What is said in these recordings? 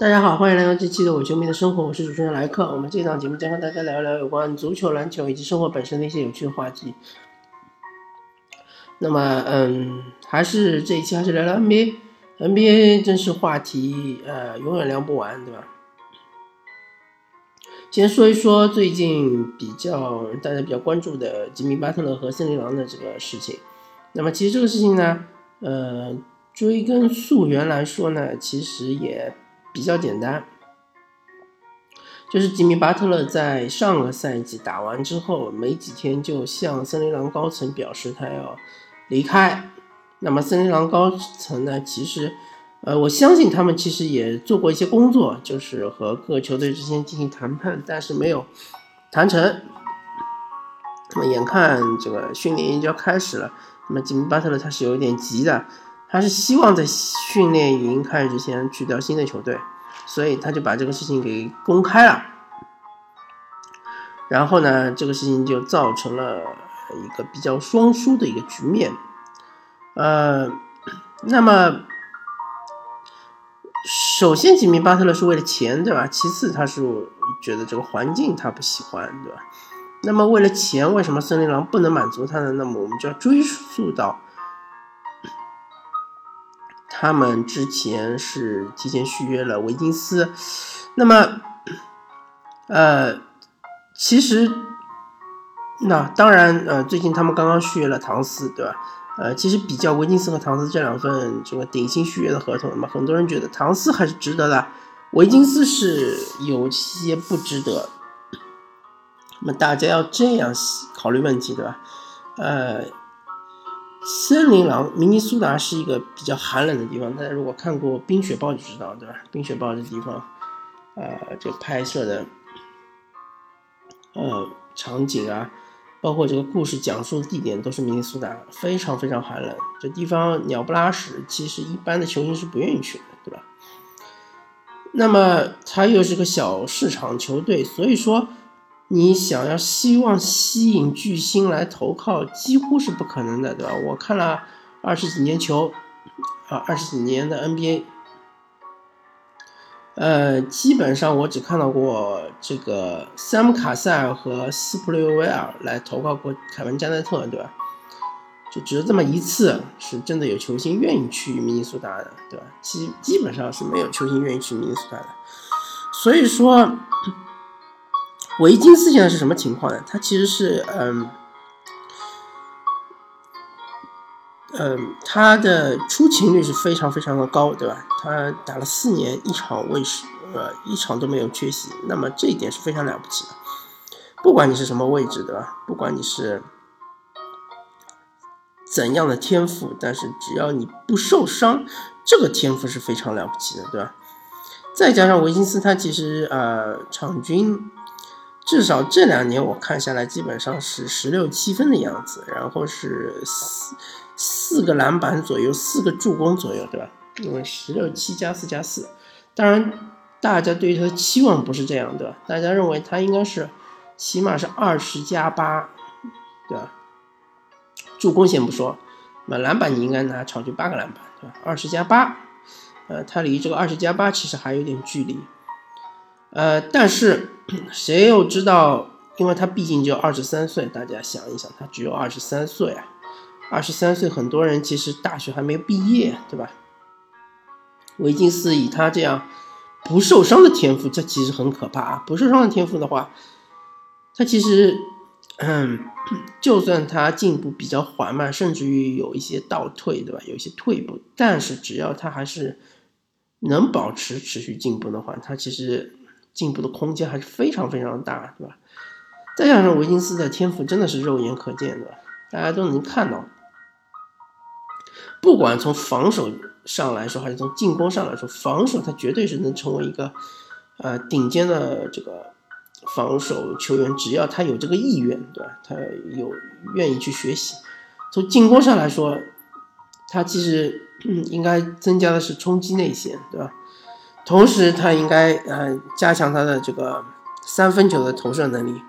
大家好，欢迎来到这期的我球迷的生活，我是主持人莱克。我们这档节目将和大家聊一聊有关足球、篮球以及生活本身的一些有趣的话题。那么，嗯，还是这一期还是聊聊 NBA，NBA 真是话题，呃，永远聊不完，对吧？先说一说最近比较大家比较关注的吉米巴特勒和森林狼的这个事情。那么，其实这个事情呢，呃，追根溯源来说呢，其实也。比较简单，就是吉米巴特勒在上个赛季打完之后没几天就向森林狼高层表示他要离开。那么森林狼高层呢，其实，呃，我相信他们其实也做过一些工作，就是和各球队之间进行谈判，但是没有谈成。那么眼看这个训练营就要开始了，那么吉米巴特勒他是有点急的。他是希望在训练营开始之前去掉新的球队，所以他就把这个事情给公开了。然后呢，这个事情就造成了一个比较双输的一个局面。呃，那么首先吉米巴特勒是为了钱，对吧？其次他是觉得这个环境他不喜欢，对吧？那么为了钱，为什么森林狼不能满足他呢？那么我们就要追溯到。他们之前是提前续约了维金斯，那么，呃，其实，那当然，呃，最近他们刚刚续约了唐斯，对吧？呃，其实比较维金斯和唐斯这两份这个顶薪续约的合同，那么很多人觉得唐斯还是值得的，维金斯是有些不值得。那么大家要这样考虑问题，对吧？呃。森林狼，明尼苏达是一个比较寒冷的地方。大家如果看过《冰雪暴》就知道，对吧？《冰雪暴》这地方，呃，这拍摄的，呃，场景啊，包括这个故事讲述的地点都是明尼苏达，非常非常寒冷。这地方鸟不拉屎，其实一般的球星是不愿意去的，对吧？那么它又是个小市场球队，所以说。你想要希望吸引巨星来投靠，几乎是不可能的，对吧？我看了二十几年球，啊，二十几年的 NBA，呃，基本上我只看到过这个山姆卡塞尔和斯普利维尔来投靠过凯文加内特，对吧？就只有这么一次，是真的有球星愿意去明尼苏达的，对吧？基基本上是没有球星愿意去明尼苏达的，所以说。维金斯现在是什么情况呢？他其实是，嗯，嗯，他的出勤率是非常非常的高，对吧？他打了四年，一场未失，呃，一场都没有缺席。那么这一点是非常了不起的。不管你是什么位置，对吧？不管你是怎样的天赋，但是只要你不受伤，这个天赋是非常了不起的，对吧？再加上维金斯，他其实呃，场均。至少这两年我看下来，基本上是十六七分的样子，然后是四四个篮板左右，四个助攻左右，对吧？因为十六七加四加四，当然大家对他的期望不是这样，对吧？大家认为他应该是起码是二十加八，对吧？助攻先不说，那篮板你应该拿场均八个篮板，对吧？二十加八，呃，他离这个二十加八其实还有点距离。呃，但是 谁又知道？因为他毕竟就二十三岁，大家想一想，他只有二十三岁啊，二十三岁，很多人其实大学还没毕业，对吧？维金斯以他这样不受伤的天赋，这其实很可怕啊！不受伤的天赋的话，他其实，嗯，就算他进步比较缓慢，甚至于有一些倒退，对吧？有一些退步，但是只要他还是能保持持续进步的话，他其实。进步的空间还是非常非常大，对吧？再加上维金斯的天赋真的是肉眼可见的，大家都能看到。不管从防守上来说，还是从进攻上来说，防守他绝对是能成为一个呃顶尖的这个防守球员，只要他有这个意愿，对吧？他有愿意去学习。从进攻上来说，他其实应该增加的是冲击内线，对吧？同时，他应该呃加强他的这个三分球的投射能力，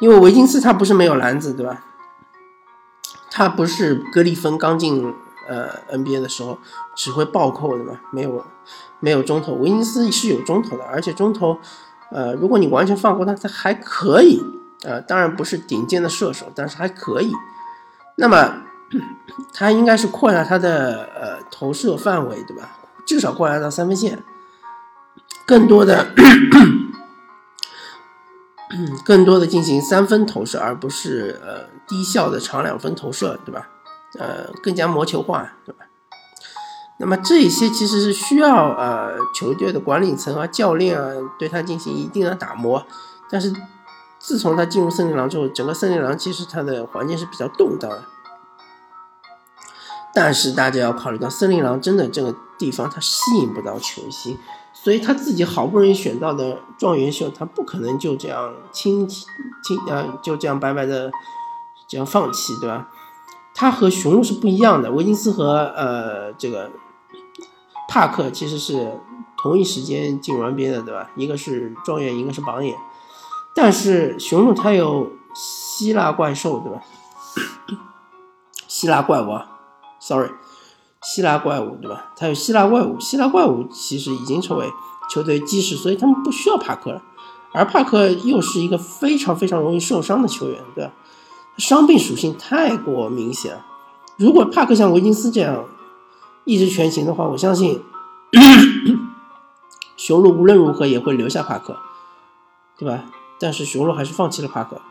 因为维金斯他不是没有篮子，对吧？他不是格里芬刚进呃 NBA 的时候只会暴扣的嘛，没有没有中投。维金斯是有中投的，而且中投，呃，如果你完全放过他，他还可以，呃，当然不是顶尖的射手，但是还可以。那么 他应该是扩大他的呃投射范围，对吧？至少扩大到三分线，更多的。更多的进行三分投射，而不是呃低效的长两分投射，对吧？呃，更加磨球化，对吧？那么这一些其实是需要呃球队的管理层啊、教练啊对他进行一定的打磨。但是自从他进入森林狼之后，整个森林狼其实它的环境是比较动荡的。但是大家要考虑到，森林狼真的这个地方它吸引不到球星。所以他自己好不容易选到的状元秀，他不可能就这样轻轻呃就这样白白的这样放弃，对吧？他和雄鹿是不一样的，维金斯和呃这个帕克其实是同一时间进入 NBA 的，对吧？一个是状元，一个是榜眼，但是雄鹿他有希腊怪兽，对吧？希腊怪物啊，sorry。希腊怪物，对吧？他有希腊怪物，希腊怪物其实已经成为球队基石，所以他们不需要帕克了。而帕克又是一个非常非常容易受伤的球员，对吧？伤病属性太过明显。如果帕克像维金斯这样一直全勤的话，我相信 雄鹿无论如何也会留下帕克，对吧？但是雄鹿还是放弃了帕克，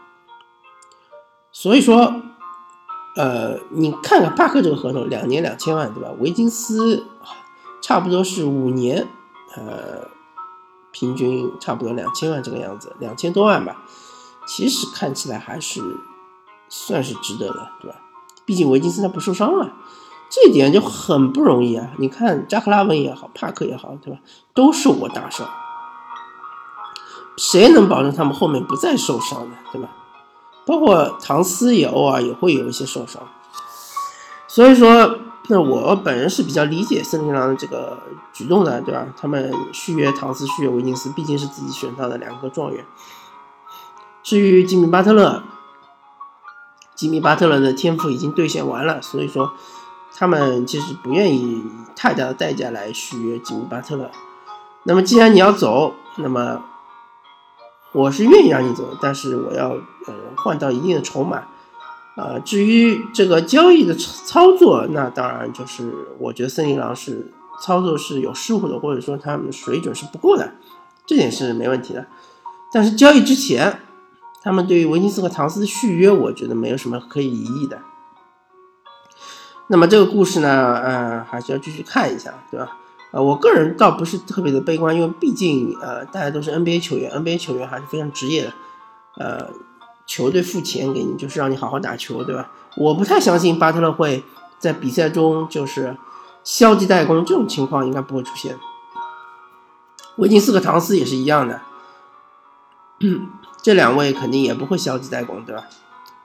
所以说。呃，你看看帕克这个合同，两年两千万，对吧？维金斯差不多是五年，呃，平均差不多两千万这个样子，两千多万吧。其实看起来还是算是值得的，对吧？毕竟维金斯他不受伤了，这点就很不容易啊。你看扎克拉文也好，帕克也好，对吧？都受过大伤，谁能保证他们后面不再受伤呢？对吧？包括唐斯也偶尔也会有一些受伤，所以说，那我本人是比较理解森林狼的这个举动的，对吧？他们续约唐斯，续约维金斯，毕竟是自己选到的两个状元。至于吉米巴特勒，吉米巴特勒的天赋已经兑现完了，所以说他们其实不愿意太大的代价来续约吉米巴特勒。那么既然你要走，那么。我是愿意让你走，但是我要呃换到一定的筹码，啊，至于这个交易的操作，那当然就是我觉得森林狼是操作是有失误的，或者说他们水准是不够的，这点是没问题的。但是交易之前，他们对于维金斯和唐斯的续约，我觉得没有什么可以疑义的。那么这个故事呢，呃，还是要继续看一下，对吧？呃，我个人倒不是特别的悲观，因为毕竟呃，大家都是 NBA 球员，NBA 球员还是非常职业的，呃，球队付钱给你就是让你好好打球，对吧？我不太相信巴特勒会在比赛中就是消极怠工，这种情况应该不会出现。维金斯和唐斯也是一样的，这两位肯定也不会消极怠工，对吧？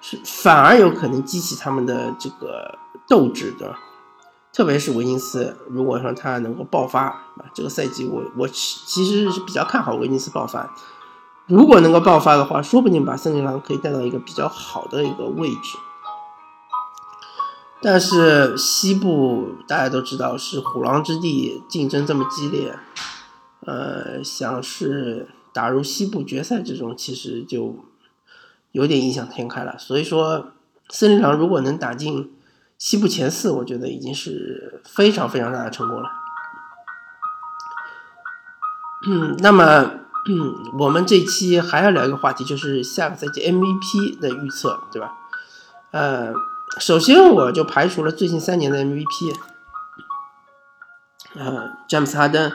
是反而有可能激起他们的这个斗志，对吧？特别是维金斯，如果说他能够爆发啊，这个赛季我我其实是比较看好维金斯爆发。如果能够爆发的话，说不定把森林狼可以带到一个比较好的一个位置。但是西部大家都知道是虎狼之地，竞争这么激烈，呃，想是打入西部决赛这种，其实就有点异想天开了。所以说，森林狼如果能打进。西部前四，我觉得已经是非常非常大的成功了。嗯，那么，嗯，我们这期还要聊一个话题，就是下个赛季 MVP 的预测，对吧？呃，首先我就排除了最近三年的 MVP，呃，詹姆斯哈登、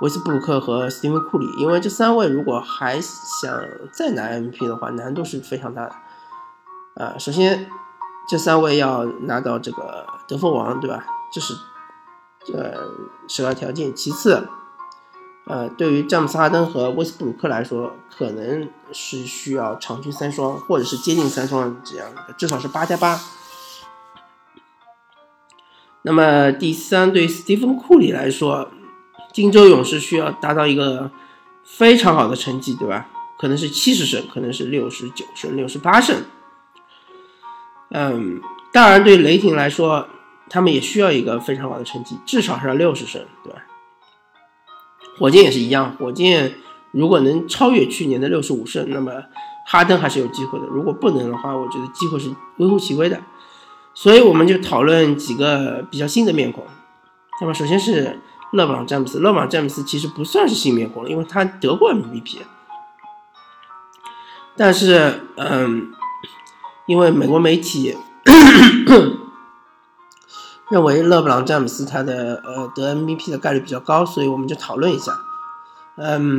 维斯布鲁克和斯蒂芬库里，因为这三位如果还想再拿 MVP 的话，难度是非常大的。啊，首先。这三位要拿到这个得分王，对吧？这是呃首要条件。其次，呃，对于詹姆斯哈登和威斯布鲁克来说，可能是需要场均三双，或者是接近三双这样的，至少是八加八。那么第三，对斯蒂芬库里来说，金州勇士需要达到一个非常好的成绩，对吧？可能是七十胜，可能是六十九胜、六十八胜。嗯，当然，对雷霆来说，他们也需要一个非常好的成绩，至少是要六十胜，对吧？火箭也是一样，火箭如果能超越去年的六十五胜，那么哈登还是有机会的。如果不能的话，我觉得机会是微乎其微的。所以我们就讨论几个比较新的面孔。那么首先是勒布朗詹姆斯，勒布朗詹姆斯其实不算是新面孔了，因为他得过 MVP。但是，嗯，因为美国媒体 认为勒布朗詹姆斯他的呃得 MVP 的概率比较高，所以我们就讨论一下。嗯，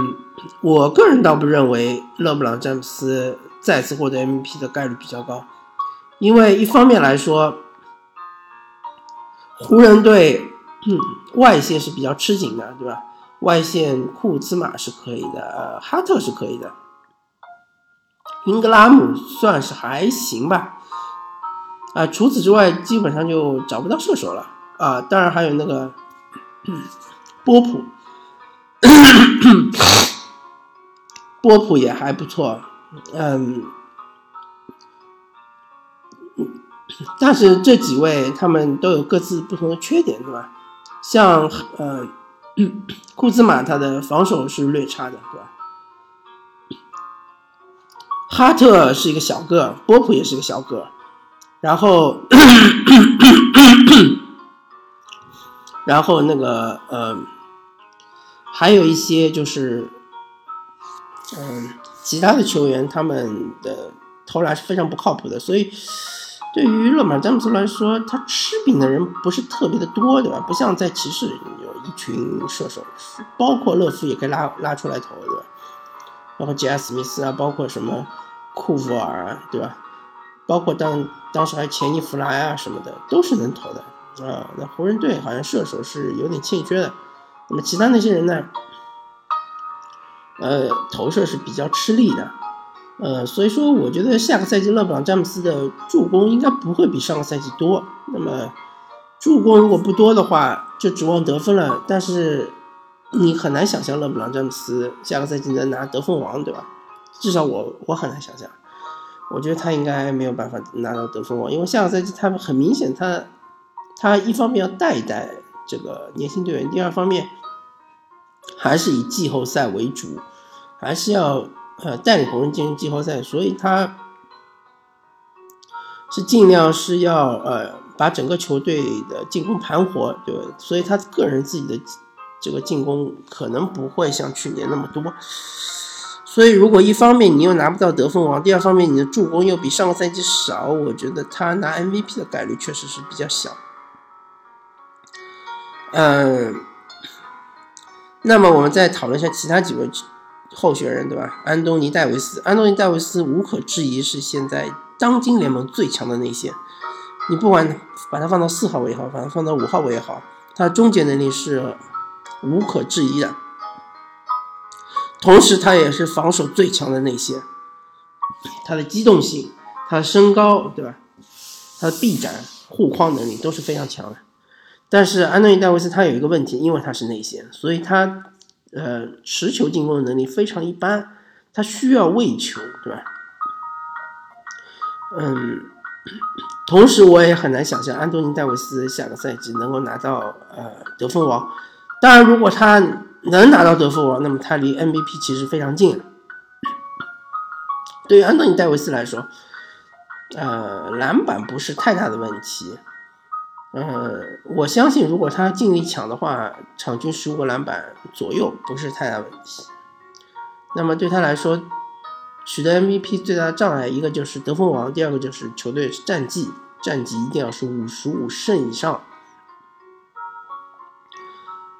我个人倒不认为勒布朗詹姆斯再次获得 MVP 的概率比较高，因为一方面来说，湖人队外线是比较吃紧的，对吧？外线库兹马是可以的，哈特是可以的。英格拉姆算是还行吧，啊，除此之外基本上就找不到射手了啊。当然还有那个波普，波普也还不错，嗯，但是这几位他们都有各自不同的缺点，对吧？像嗯，库兹马他的防守是略差的，对吧？哈特是一个小个，波普也是个小个，然后，然后那个呃，还有一些就是，嗯，其他的球员他们的投篮是非常不靠谱的，所以对于勒马詹姆斯来说，他吃饼的人不是特别的多，对吧？不像在骑士有一群射手，包括勒夫也可以拉拉出来投，对吧？包括杰斯·史密斯啊，包括什么库弗尔啊，对吧？包括当当时还钱尼弗莱啊什么的，都是能投的啊。那湖人队好像射手是有点欠缺的。那么其他那些人呢？呃，投射是比较吃力的。呃，所以说我觉得下个赛季勒布朗詹姆斯的助攻应该不会比上个赛季多。那么助攻如果不多的话，就指望得分了。但是。你很难想象勒布朗詹姆斯下个赛季能拿得分王，对吧？至少我我很难想象。我觉得他应该没有办法拿到得分王，因为下个赛季他很明显，他他一方面要带一带这个年轻队员，第二方面还是以季后赛为主，还是要呃带领湖人进入季后赛，所以他是尽量是要呃把整个球队的进攻盘活，对吧？所以他个人自己的。这个进攻可能不会像去年那么多，所以如果一方面你又拿不到得分王，第二方面你的助攻又比上个赛季少，我觉得他拿 MVP 的概率确实是比较小。嗯，那么我们再讨论一下其他几位候选人，对吧？安东尼戴维斯，安东尼戴维斯无可置疑是现在当今联盟最强的内线，你不管把他放到四号位也好，把他放到五号位也好，他终结能力是。无可置疑的，同时他也是防守最强的内线，他的机动性、他的身高，对吧？他的臂展、护框能力都是非常强的。但是安东尼戴维斯他有一个问题，因为他是内线，所以他呃持球进攻的能力非常一般，他需要喂球，对吧？嗯，同时我也很难想象安东尼戴维斯下个赛季能够拿到呃得分王。当然，如果他能拿到得分王，那么他离 MVP 其实非常近。对于安东尼戴维斯来说，呃，篮板不是太大的问题。呃，我相信如果他尽力抢的话，场均十五个篮板左右不是太大问题。那么对他来说，取得 MVP 最大的障碍，一个就是得分王，第二个就是球队战绩，战绩一定要是五十五胜以上。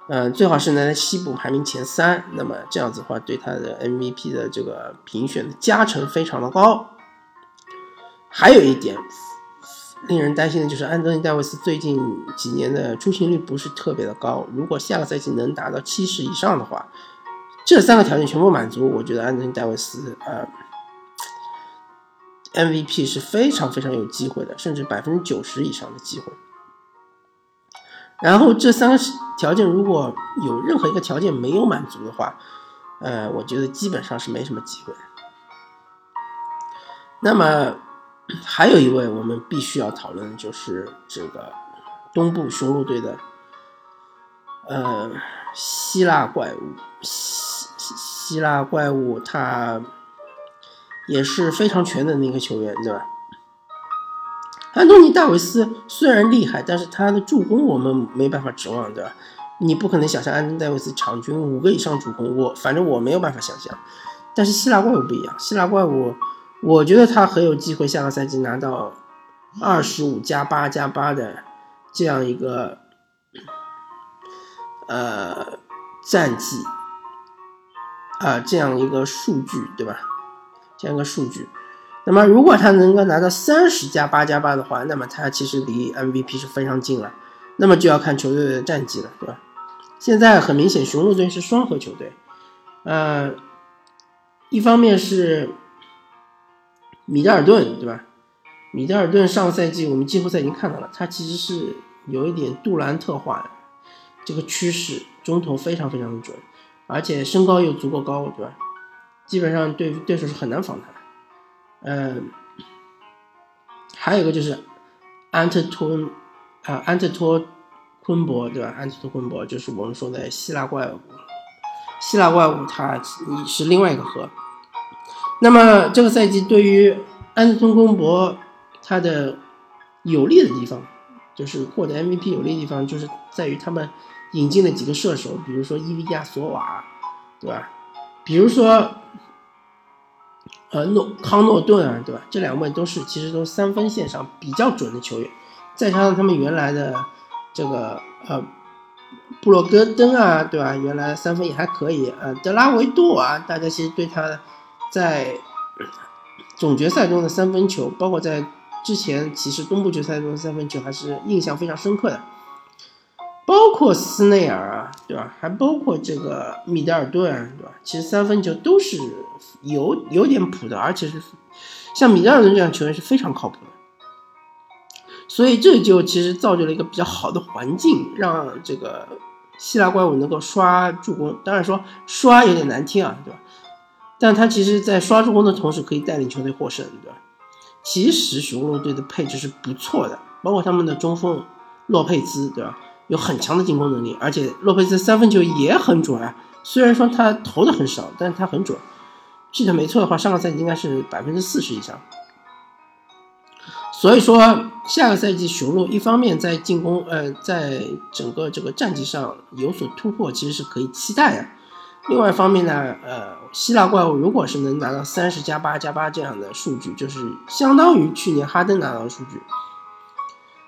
嗯，最好是能在西部排名前三，那么这样子的话，对他的 MVP 的这个评选的加成非常的高。还有一点令人担心的就是安东尼戴维斯最近几年的出勤率不是特别的高，如果下个赛季能达到七十以上的话，这三个条件全部满足，我觉得安东尼戴维斯呃 MVP 是非常非常有机会的，甚至百分之九十以上的机会。然后这三个条件如果有任何一个条件没有满足的话，呃，我觉得基本上是没什么机会。那么还有一位我们必须要讨论的就是这个东部雄鹿队的呃希腊怪物，希希腊怪物他也是非常全能的一个球员，对吧？安东尼·戴维斯虽然厉害，但是他的助攻我们没办法指望，对吧？你不可能想象安东尼·戴维斯场均五个以上助攻，我反正我没有办法想象。但是希腊怪物不一样，希腊怪物，我觉得他很有机会下个赛季拿到二十五加八加八的这样一个呃战绩啊，这样一个数据，对吧？这样一个数据。那么，如果他能够拿到三十加八加八的话，那么他其实离 MVP 是非常近了。那么就要看球队的战绩了，对吧？现在很明显，雄鹿队是双核球队，呃，一方面是米德尔顿，对吧？米德尔顿上赛季我们季后赛已经看到了，他其实是有一点杜兰特化的这个趋势，中投非常非常的准，而且身高又足够高，对吧？基本上对对手是很难防他。嗯，还有一个就是安特托啊，安特托昆博对吧？安特托昆博就是我们说的希腊怪物，希腊怪物它是另外一个核。那么这个赛季对于安特托昆博他的有利的地方，就是获得 MVP 有利的地方，就是在于他们引进了几个射手，比如说伊利亚索瓦，对吧？比如说。呃，诺康诺顿啊，对吧？这两位都是其实都三分线上比较准的球员，再加上他们原来的这个呃布洛格登啊，对吧？原来三分也还可以。呃，德拉维多啊，大家其实对他在总决赛中的三分球，包括在之前其实东部决赛中的三分球，还是印象非常深刻的。包括斯内尔啊，对吧？还包括这个米德尔顿，啊对吧？其实三分球都是有有点谱的，而且是像米德尔顿这样球员是非常靠谱的。所以这就其实造就了一个比较好的环境，让这个希腊怪物能够刷助攻。当然说刷有点难听啊，对吧？但他其实在刷助攻的同时，可以带领球队获胜，对吧？其实雄鹿队的配置是不错的，包括他们的中锋洛佩兹，对吧？有很强的进攻能力，而且洛佩兹三分球也很准啊。虽然说他投的很少，但是他很准。记得没错的话，上个赛季应该是百分之四十以上。所以说，下个赛季雄鹿一方面在进攻，呃，在整个这个战绩上有所突破，其实是可以期待的。另外一方面呢，呃，希腊怪物如果是能拿到三十加八加八这样的数据，就是相当于去年哈登拿到的数据，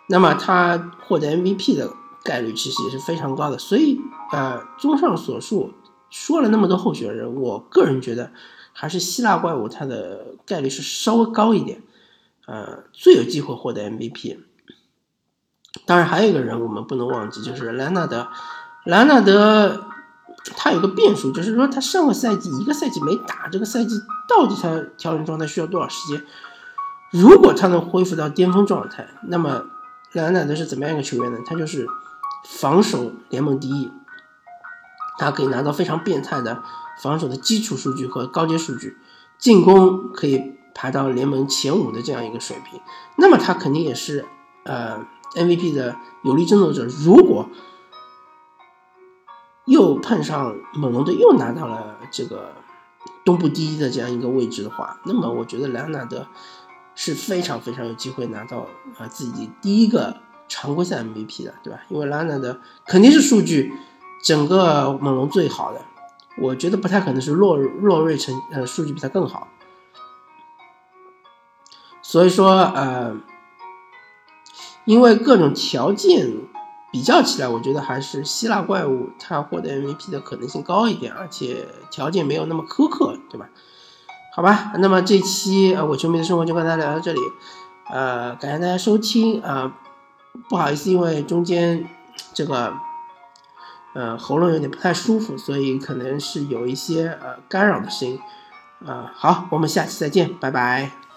那么他获得 MVP 的。概率其实也是非常高的，所以呃，综上所述，说了那么多候选人，我个人觉得还是希腊怪物它的概率是稍微高一点，呃，最有机会获得 MVP。当然还有一个人我们不能忘记，就是兰纳德。兰纳德他有个变数，就是说他上个赛季一个赛季没打，这个赛季到底他调整状态需要多少时间？如果他能恢复到巅峰状态，那么兰纳德是怎么样一个球员呢？他就是。防守联盟第一，他可以拿到非常变态的防守的基础数据和高阶数据，进攻可以排到联盟前五的这样一个水平，那么他肯定也是呃 MVP 的有力争夺者。如果又碰上猛龙队又拿到了这个东部第一的这样一个位置的话，那么我觉得莱昂纳德是非常非常有机会拿到啊自己第一个。常规赛 MVP 的，对吧？因为拉纳德肯定是数据整个猛龙最好的，我觉得不太可能是洛洛瑞成呃数据比他更好。所以说呃，因为各种条件比较起来，我觉得还是希腊怪物他获得 MVP 的可能性高一点，而且条件没有那么苛刻，对吧？好吧，那么这期呃我球迷的生活就跟大家聊到这里，呃，感谢大家收听啊。不好意思，因为中间这个呃喉咙有点不太舒服，所以可能是有一些呃干扰的声音。呃，好，我们下期再见，拜拜。